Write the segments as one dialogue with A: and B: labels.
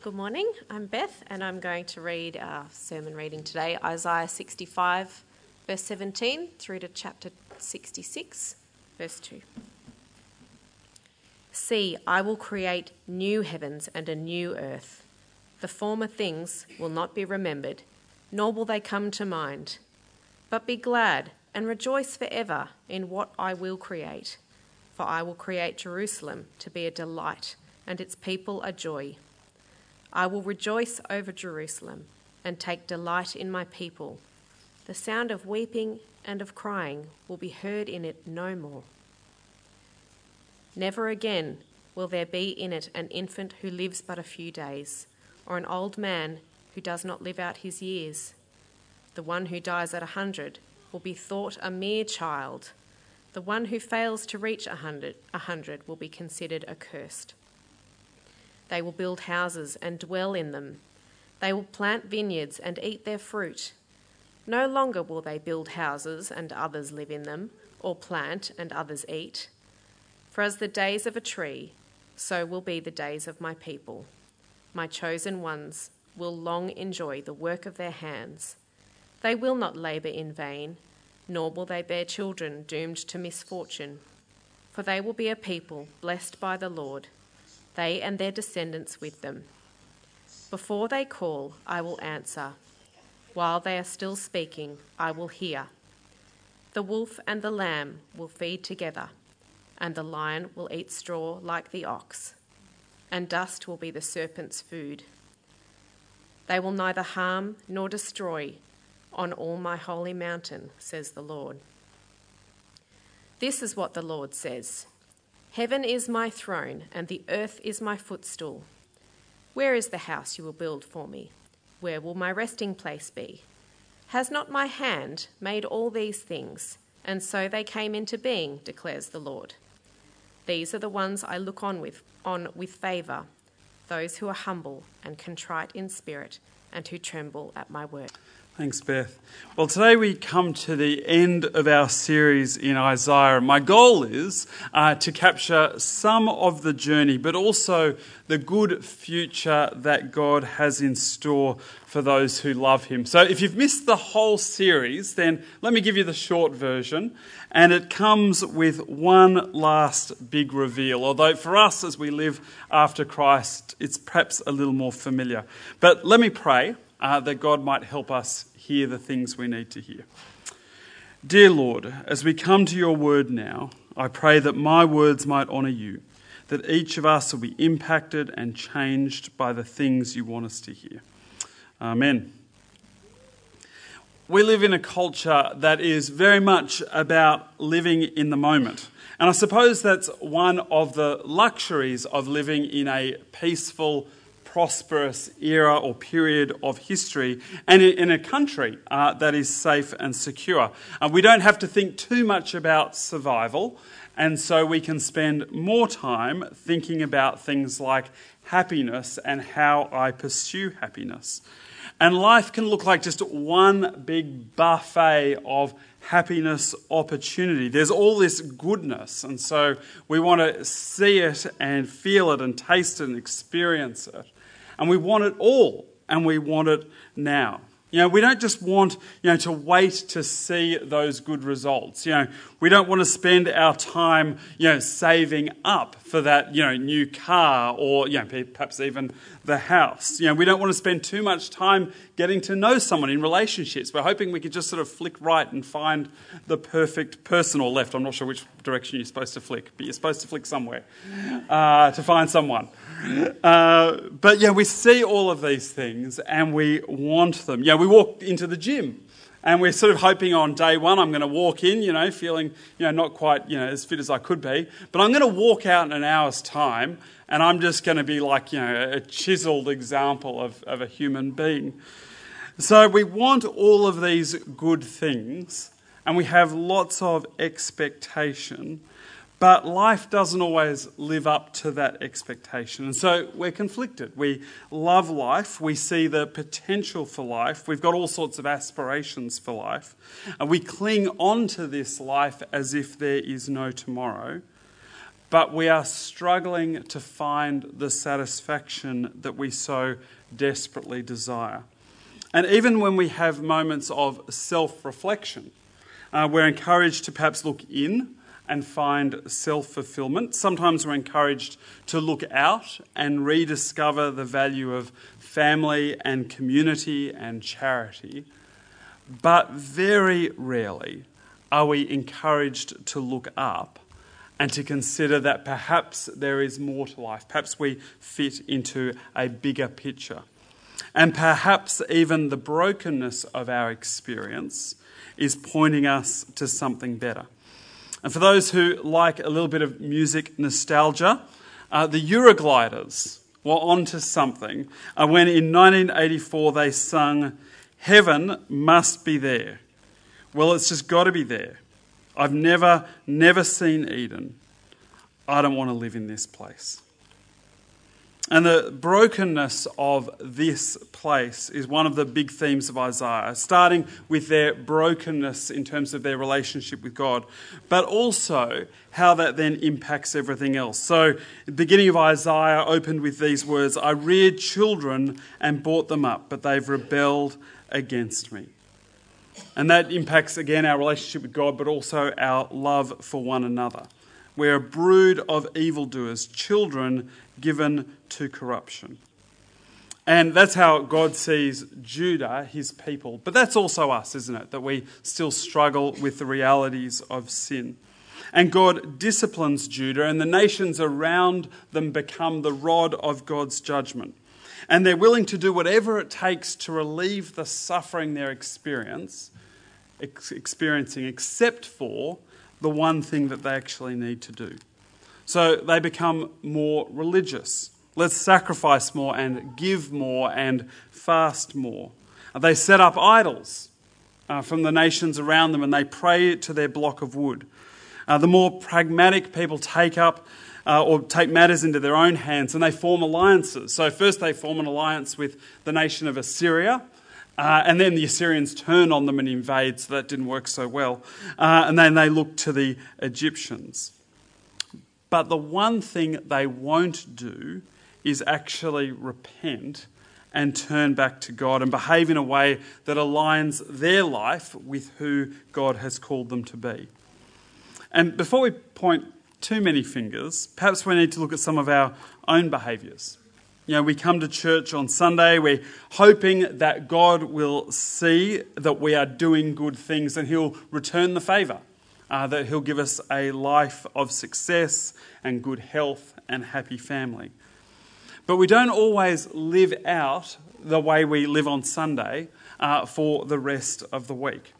A: Good morning. I'm Beth, and I'm going to read our sermon reading today Isaiah 65, verse 17, through to chapter 66, verse 2. See, I will create new heavens and a new earth. The former things will not be remembered, nor will they come to mind. But be glad and rejoice forever in what I will create. For I will create Jerusalem to be a delight, and its people a joy. I will rejoice over Jerusalem and take delight in my people. The sound of weeping and of crying will be heard in it no more. Never again will there be in it an infant who lives but a few days, or an old man who does not live out his years. The one who dies at a hundred will be thought a mere child. The one who fails to reach a hundred, a hundred will be considered accursed. They will build houses and dwell in them. They will plant vineyards and eat their fruit. No longer will they build houses and others live in them, or plant and others eat. For as the days of a tree, so will be the days of my people. My chosen ones will long enjoy the work of their hands. They will not labour in vain, nor will they bear children doomed to misfortune. For they will be a people blessed by the Lord they and their descendants with them. Before they call, I will answer. While they are still speaking, I will hear. The wolf and the lamb will feed together, and the lion will eat straw like the ox, and dust will be the serpent's food. They will neither harm nor destroy on all my holy mountain, says the Lord. This is what the Lord says. Heaven is my throne, and the earth is my footstool. Where is the house you will build for me? Where will my resting place be? Has not my hand made all these things? And so they came into being, declares the Lord. These are the ones I look on with, on with favour, those who are humble and contrite in spirit, and who tremble at my word.
B: Thanks, Beth. Well, today we come to the end of our series in Isaiah. My goal is uh, to capture some of the journey, but also the good future that God has in store for those who love Him. So, if you've missed the whole series, then let me give you the short version. And it comes with one last big reveal, although for us as we live after Christ, it's perhaps a little more familiar. But let me pray. Uh, that God might help us hear the things we need to hear. Dear Lord, as we come to your word now, I pray that my words might honour you, that each of us will be impacted and changed by the things you want us to hear. Amen. We live in a culture that is very much about living in the moment. And I suppose that's one of the luxuries of living in a peaceful, prosperous era or period of history and in a country uh, that is safe and secure. Uh, we don't have to think too much about survival, and so we can spend more time thinking about things like happiness and how I pursue happiness. And life can look like just one big buffet of happiness opportunity. There's all this goodness, and so we want to see it and feel it and taste it and experience it. And we want it all, and we want it now. You know, we don't just want, you know, to wait to see those good results. You know, we don't want to spend our time, you know, saving up for that, you know, new car or, you know, perhaps even the house. You know, we don't want to spend too much time getting to know someone in relationships. We're hoping we could just sort of flick right and find the perfect person or left. I'm not sure which direction you're supposed to flick, but you're supposed to flick somewhere uh, to find someone. Uh, but yeah, we see all of these things and we want them. Yeah, we walk into the gym and we're sort of hoping on day one I'm going to walk in, you know, feeling, you know, not quite, you know, as fit as I could be. But I'm going to walk out in an hour's time and I'm just going to be like, you know, a chiseled example of, of a human being. So we want all of these good things and we have lots of expectation. But life doesn't always live up to that expectation. And so we're conflicted. We love life. We see the potential for life. We've got all sorts of aspirations for life. And we cling on to this life as if there is no tomorrow. But we are struggling to find the satisfaction that we so desperately desire. And even when we have moments of self reflection, uh, we're encouraged to perhaps look in and find self fulfillment. Sometimes we're encouraged to look out and rediscover the value of family and community and charity. But very rarely are we encouraged to look up and to consider that perhaps there is more to life. Perhaps we fit into a bigger picture. And perhaps even the brokenness of our experience is pointing us to something better. And for those who like a little bit of music nostalgia, uh, the Eurogliders were onto something uh, when in 1984 they sung, Heaven Must Be There. Well, it's just got to be there. I've never, never seen Eden. I don't want to live in this place. And the brokenness of this place is one of the big themes of Isaiah, starting with their brokenness in terms of their relationship with God, but also how that then impacts everything else. So, the beginning of Isaiah opened with these words I reared children and brought them up, but they've rebelled against me. And that impacts again our relationship with God, but also our love for one another. We're a brood of evildoers, children given to corruption. And that's how God sees Judah, his people. But that's also us, isn't it? That we still struggle with the realities of sin. And God disciplines Judah, and the nations around them become the rod of God's judgment. And they're willing to do whatever it takes to relieve the suffering they're experience, ex- experiencing, except for the one thing that they actually need to do. So they become more religious. Let's sacrifice more and give more and fast more. They set up idols uh, from the nations around them and they pray to their block of wood. Uh, the more pragmatic people take up uh, or take matters into their own hands and they form alliances. So, first they form an alliance with the nation of Assyria. Uh, and then the Assyrians turn on them and invade, so that didn't work so well. Uh, and then they look to the Egyptians. But the one thing they won't do is actually repent and turn back to God and behave in a way that aligns their life with who God has called them to be. And before we point too many fingers, perhaps we need to look at some of our own behaviours. You know, we come to church on Sunday, we're hoping that God will see that we are doing good things and He'll return the favour uh, that He'll give us a life of success and good health and happy family. But we don't always live out the way we live on Sunday uh, for the rest of the week.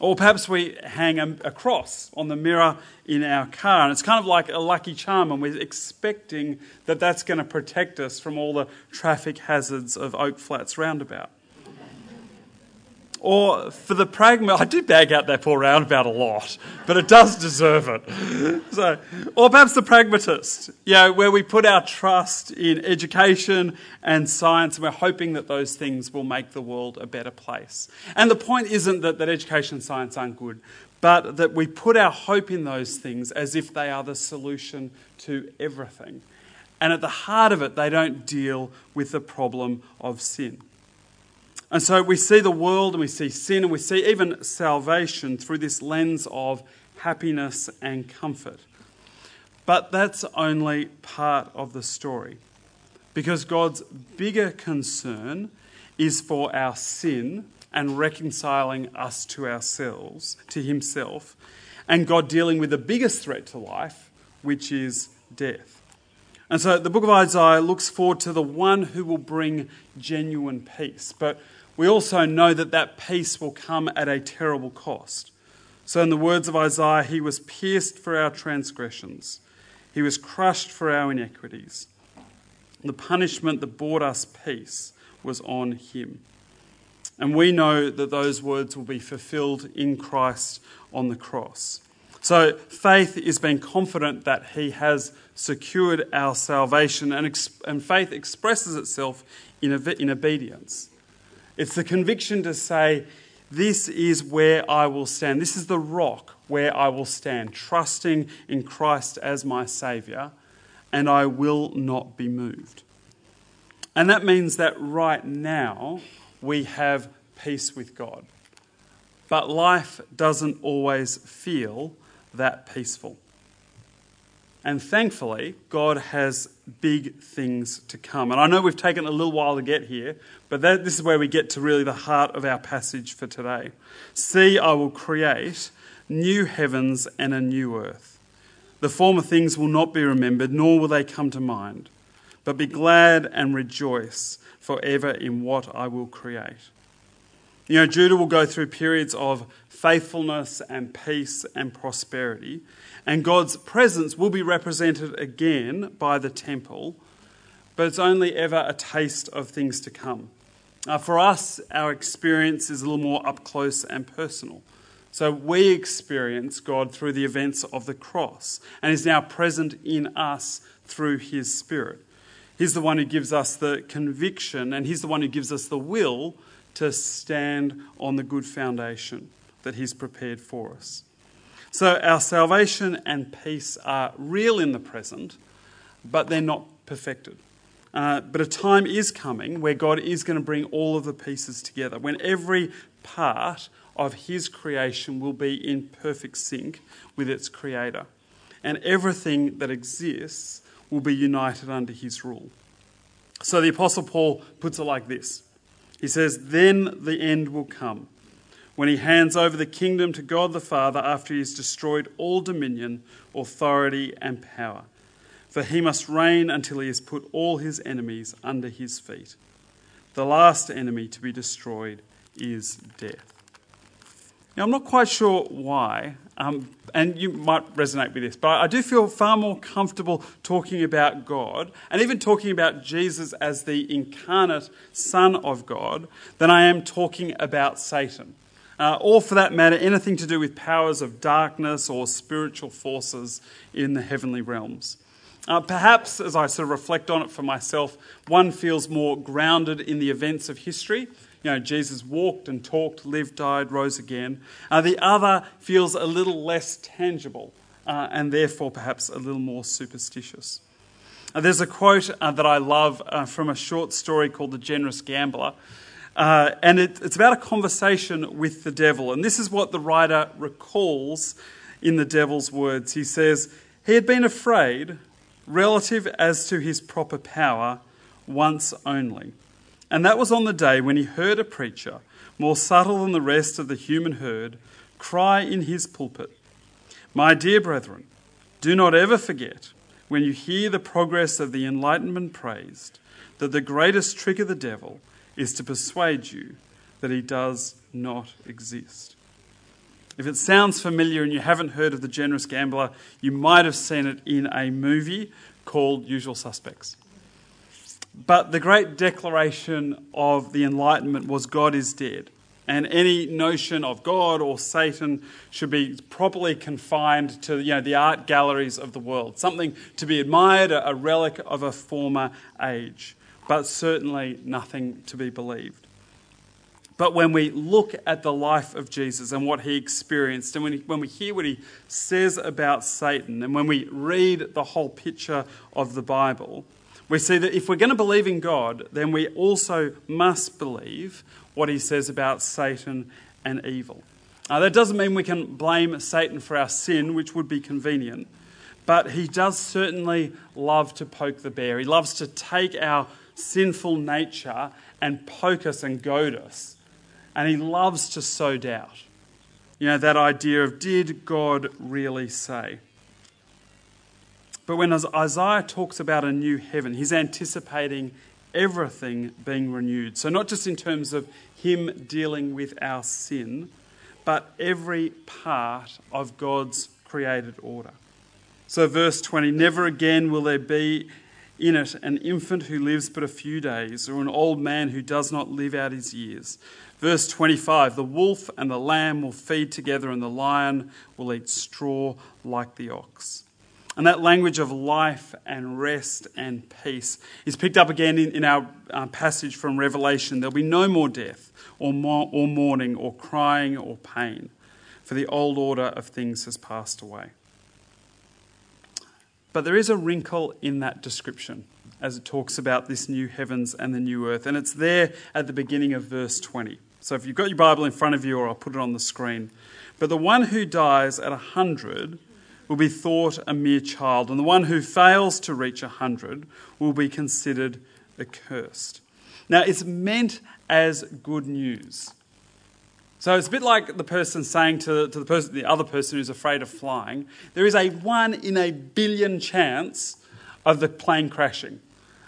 B: Or perhaps we hang a, a, cross on the mirror in our car, and it's kind of like a lucky charm, and we're expecting that that's going to protect us from all the traffic hazards of Oak Flats roundabout. Or for the pragma, I do bag out that poor roundabout a lot, but it does deserve it. So, or perhaps the pragmatist, you know, where we put our trust in education and science, and we're hoping that those things will make the world a better place. And the point isn't that, that education and science aren't good, but that we put our hope in those things as if they are the solution to everything. And at the heart of it, they don't deal with the problem of sin. And so we see the world and we see sin and we see even salvation through this lens of happiness and comfort. But that's only part of the story. Because God's bigger concern is for our sin and reconciling us to ourselves, to Himself, and God dealing with the biggest threat to life, which is death. And so the book of Isaiah looks forward to the one who will bring genuine peace. But we also know that that peace will come at a terrible cost. So, in the words of Isaiah, he was pierced for our transgressions, he was crushed for our iniquities. The punishment that brought us peace was on him. And we know that those words will be fulfilled in Christ on the cross. So, faith is being confident that he has secured our salvation, and, ex- and faith expresses itself in, in obedience. It's the conviction to say, This is where I will stand. This is the rock where I will stand, trusting in Christ as my Saviour, and I will not be moved. And that means that right now we have peace with God. But life doesn't always feel that peaceful. And thankfully, God has big things to come. And I know we've taken a little while to get here, but that, this is where we get to really the heart of our passage for today. See, I will create new heavens and a new earth. The former things will not be remembered, nor will they come to mind. But be glad and rejoice forever in what I will create. You know, Judah will go through periods of faithfulness and peace and prosperity, and God's presence will be represented again by the temple, but it's only ever a taste of things to come. Uh, for us, our experience is a little more up close and personal. So we experience God through the events of the cross and is now present in us through his Spirit. He's the one who gives us the conviction and he's the one who gives us the will to stand on the good foundation that He's prepared for us. So, our salvation and peace are real in the present, but they're not perfected. Uh, but a time is coming where God is going to bring all of the pieces together, when every part of His creation will be in perfect sync with its Creator, and everything that exists will be united under His rule. So the Apostle Paul puts it like this he says, Then the end will come when he hands over the kingdom to God the Father after he has destroyed all dominion, authority, and power. For he must reign until he has put all his enemies under his feet. The last enemy to be destroyed is death. Now, I'm not quite sure why, um, and you might resonate with this, but I do feel far more comfortable talking about God and even talking about Jesus as the incarnate Son of God than I am talking about Satan. Uh, or for that matter, anything to do with powers of darkness or spiritual forces in the heavenly realms. Uh, perhaps, as I sort of reflect on it for myself, one feels more grounded in the events of history you know, Jesus walked and talked, lived, died, rose again. Uh, the other feels a little less tangible uh, and therefore perhaps a little more superstitious. Uh, there's a quote uh, that I love uh, from a short story called The Generous Gambler. Uh, and it, it's about a conversation with the devil. And this is what the writer recalls in the devil's words. He says, He had been afraid, relative as to his proper power, once only and that was on the day when he heard a preacher, more subtle than the rest of the human herd, cry in his pulpit, My dear brethren, do not ever forget, when you hear the progress of the Enlightenment praised, that the greatest trick of the devil is to persuade you that he does not exist. If it sounds familiar and you haven't heard of the generous gambler, you might have seen it in a movie called Usual Suspects. But the great declaration of the Enlightenment was God is dead. And any notion of God or Satan should be properly confined to you know, the art galleries of the world, something to be admired, a relic of a former age, but certainly nothing to be believed. But when we look at the life of Jesus and what he experienced, and when, he, when we hear what he says about Satan, and when we read the whole picture of the Bible, we see that if we're going to believe in God, then we also must believe what he says about Satan and evil. Now, that doesn't mean we can blame Satan for our sin, which would be convenient, but he does certainly love to poke the bear. He loves to take our sinful nature and poke us and goad us. And he loves to sow doubt. You know, that idea of did God really say? But when Isaiah talks about a new heaven, he's anticipating everything being renewed. So, not just in terms of him dealing with our sin, but every part of God's created order. So, verse 20 Never again will there be in it an infant who lives but a few days, or an old man who does not live out his years. Verse 25 The wolf and the lamb will feed together, and the lion will eat straw like the ox. And that language of life and rest and peace is picked up again in, in our uh, passage from Revelation. There'll be no more death, or, or mourning, or crying, or pain, for the old order of things has passed away. But there is a wrinkle in that description as it talks about this new heavens and the new earth, and it's there at the beginning of verse 20. So if you've got your Bible in front of you, or I'll put it on the screen. But the one who dies at a hundred will be thought a mere child, and the one who fails to reach a hundred will be considered accursed. Now, it's meant as good news. So it's a bit like the person saying to, to the, person, the other person who's afraid of flying, there is a one in a billion chance of the plane crashing.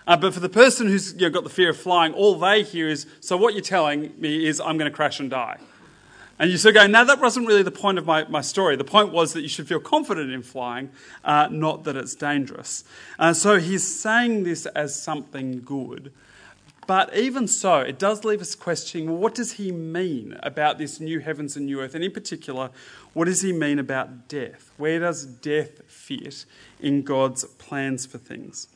B: Uh, but for the person who's you know, got the fear of flying, all they hear is, so what you're telling me is I'm going to crash and die. And you sort of go, no, that wasn't really the point of my, my story. The point was that you should feel confident in flying, uh, not that it's dangerous. Uh, so he's saying this as something good. But even so, it does leave us questioning well, what does he mean about this new heavens and new earth? And in particular, what does he mean about death? Where does death fit in God's plans for things?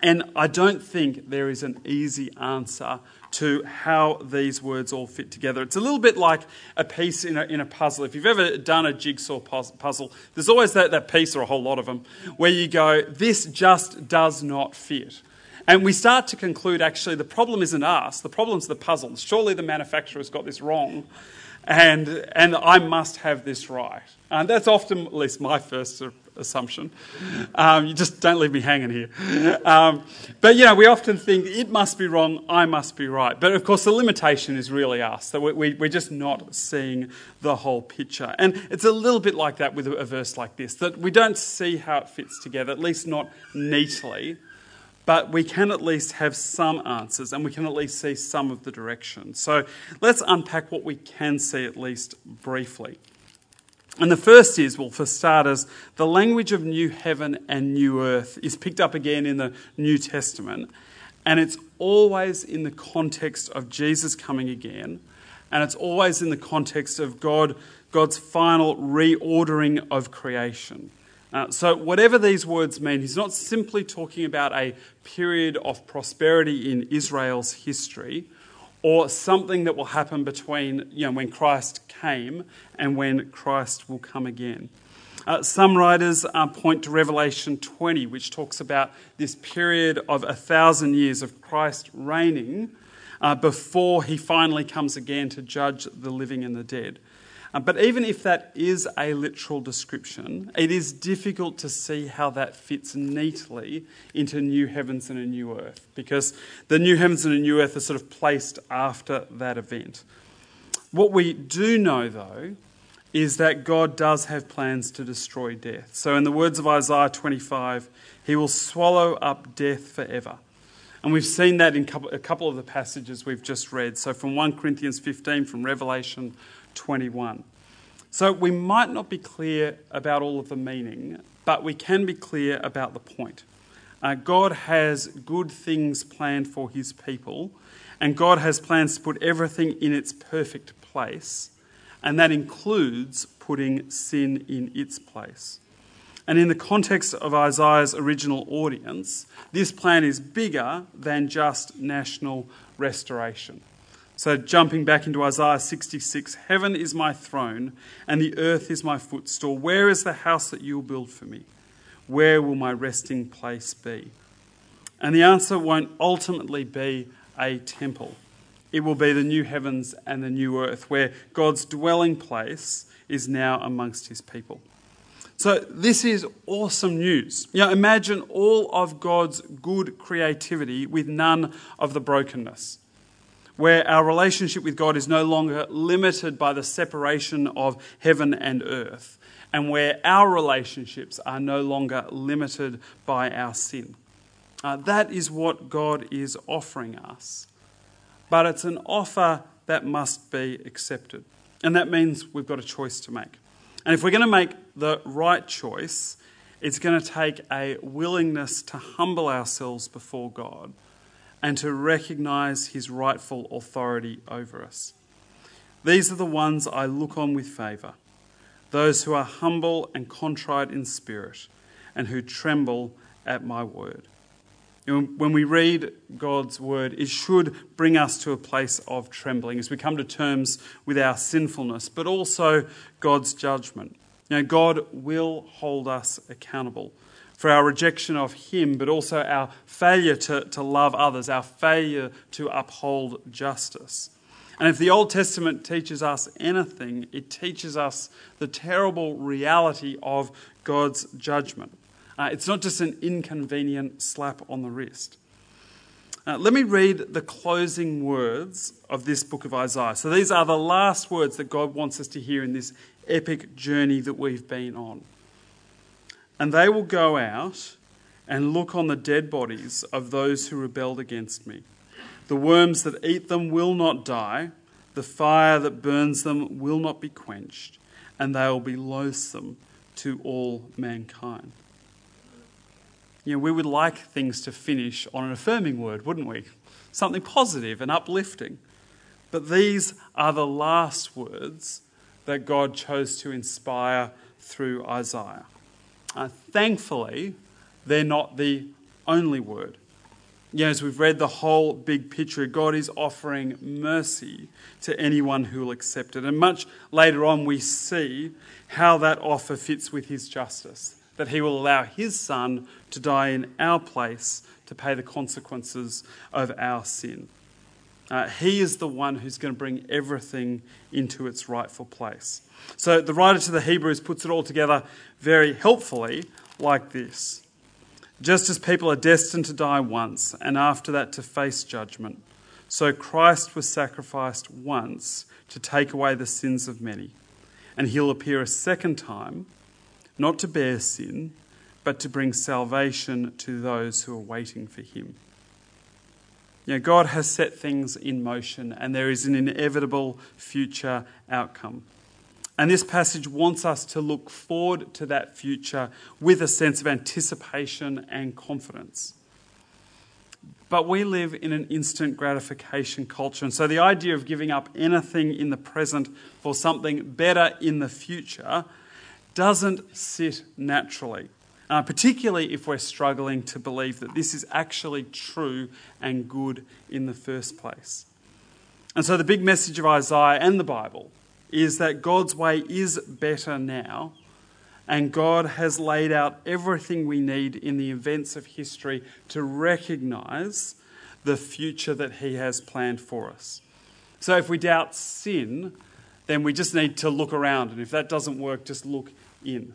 B: And I don't think there is an easy answer to how these words all fit together. It's a little bit like a piece in a, in a puzzle. If you've ever done a jigsaw puzzle, there's always that, that piece, or a whole lot of them, where you go, this just does not fit. And we start to conclude actually the problem isn't us, the problem's the puzzle. Surely the manufacturer's got this wrong, and, and I must have this right. And that's often, at least my first assumption. Um, you just don't leave me hanging here. Um, but, you know, we often think it must be wrong, I must be right. But, of course, the limitation is really us, that we, we, we're just not seeing the whole picture. And it's a little bit like that with a verse like this, that we don't see how it fits together, at least not neatly. But we can at least have some answers and we can at least see some of the direction. So let's unpack what we can see at least briefly. And the first is, well, for starters, the language of new heaven and new earth is picked up again in the New Testament. And it's always in the context of Jesus coming again. And it's always in the context of God, God's final reordering of creation. Uh, so, whatever these words mean, he's not simply talking about a period of prosperity in Israel's history or something that will happen between you know, when Christ came and when Christ will come again. Uh, some writers uh, point to Revelation 20, which talks about this period of a thousand years of Christ reigning uh, before he finally comes again to judge the living and the dead. Uh, but even if that is a literal description, it is difficult to see how that fits neatly into new heavens and a new earth, because the new heavens and a new earth are sort of placed after that event. What we do know, though, is that God does have plans to destroy death. So, in the words of Isaiah 25, he will swallow up death forever. And we've seen that in a couple of the passages we've just read. So, from 1 Corinthians 15, from Revelation 21. So we might not be clear about all of the meaning, but we can be clear about the point. Uh, God has good things planned for his people, and God has plans to put everything in its perfect place, and that includes putting sin in its place. And in the context of Isaiah's original audience, this plan is bigger than just national restoration. So, jumping back into Isaiah 66 Heaven is my throne, and the earth is my footstool. Where is the house that you will build for me? Where will my resting place be? And the answer won't ultimately be a temple, it will be the new heavens and the new earth, where God's dwelling place is now amongst his people. So, this is awesome news. You know, imagine all of God's good creativity with none of the brokenness where our relationship with God is no longer limited by the separation of heaven and earth, and where our relationships are no longer limited by our sin. Uh, that is what God is offering us. But it's an offer that must be accepted. And that means we've got a choice to make. And if we're going to make the right choice, it's going to take a willingness to humble ourselves before God and to recognize his rightful authority over us. These are the ones I look on with favour those who are humble and contrite in spirit, and who tremble at my word. When we read God's word, it should bring us to a place of trembling as we come to terms with our sinfulness, but also God's judgment. God will hold us accountable for our rejection of Him, but also our failure to, to love others, our failure to uphold justice. And if the Old Testament teaches us anything, it teaches us the terrible reality of God's judgment. Uh, it's not just an inconvenient slap on the wrist. Uh, let me read the closing words of this book of Isaiah. So, these are the last words that God wants us to hear in this epic journey that we've been on. And they will go out and look on the dead bodies of those who rebelled against me. The worms that eat them will not die, the fire that burns them will not be quenched, and they will be loathsome to all mankind. You know, we would like things to finish on an affirming word, wouldn't we? Something positive and uplifting. But these are the last words that God chose to inspire through Isaiah. Uh, thankfully, they're not the only word. You know, as we've read the whole big picture, God is offering mercy to anyone who will accept it. And much later on, we see how that offer fits with his justice that he will allow his son to die in our place to pay the consequences of our sin. Uh, he is the one who's going to bring everything into its rightful place. So the writer to the Hebrews puts it all together very helpfully like this Just as people are destined to die once and after that to face judgment, so Christ was sacrificed once to take away the sins of many. And he'll appear a second time, not to bear sin, but to bring salvation to those who are waiting for him. You know, God has set things in motion, and there is an inevitable future outcome. And this passage wants us to look forward to that future with a sense of anticipation and confidence. But we live in an instant gratification culture, and so the idea of giving up anything in the present for something better in the future doesn't sit naturally uh, particularly if we're struggling to believe that this is actually true and good in the first place. And so, the big message of Isaiah and the Bible is that God's way is better now, and God has laid out everything we need in the events of history to recognize the future that He has planned for us. So, if we doubt sin, then we just need to look around, and if that doesn't work, just look in.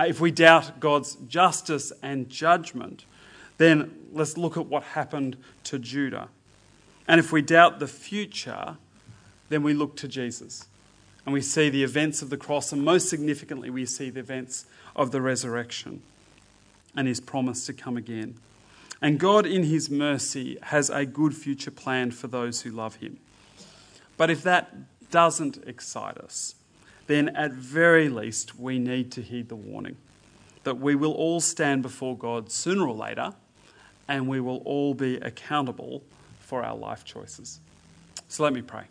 B: Uh, if we doubt God's justice and judgment, then let's look at what happened to Judah. And if we doubt the future, then we look to Jesus. And we see the events of the cross, and most significantly, we see the events of the resurrection and his promise to come again. And God, in his mercy, has a good future planned for those who love him. But if that doesn't excite us, then at very least we need to heed the warning that we will all stand before God sooner or later and we will all be accountable for our life choices. So let me pray.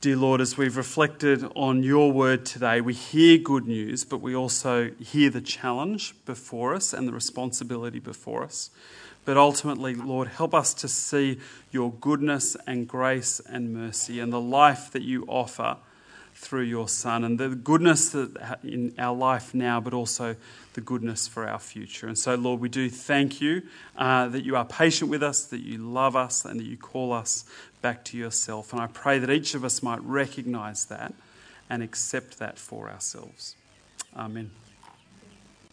B: Dear Lord, as we've reflected on your word today, we hear good news, but we also hear the challenge before us and the responsibility before us. But ultimately, Lord, help us to see your goodness and grace and mercy and the life that you offer through your Son and the goodness in our life now, but also the goodness for our future. And so, Lord, we do thank you uh, that you are patient with us, that you love us, and that you call us back to yourself. And I pray that each of us might recognize that and accept that for ourselves. Amen.